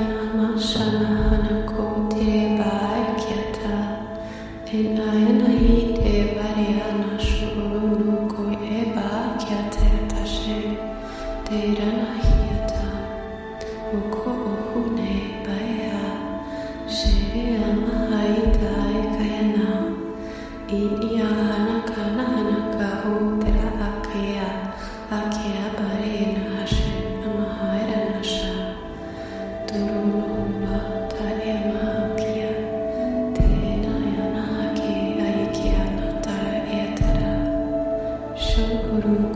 Shana Hana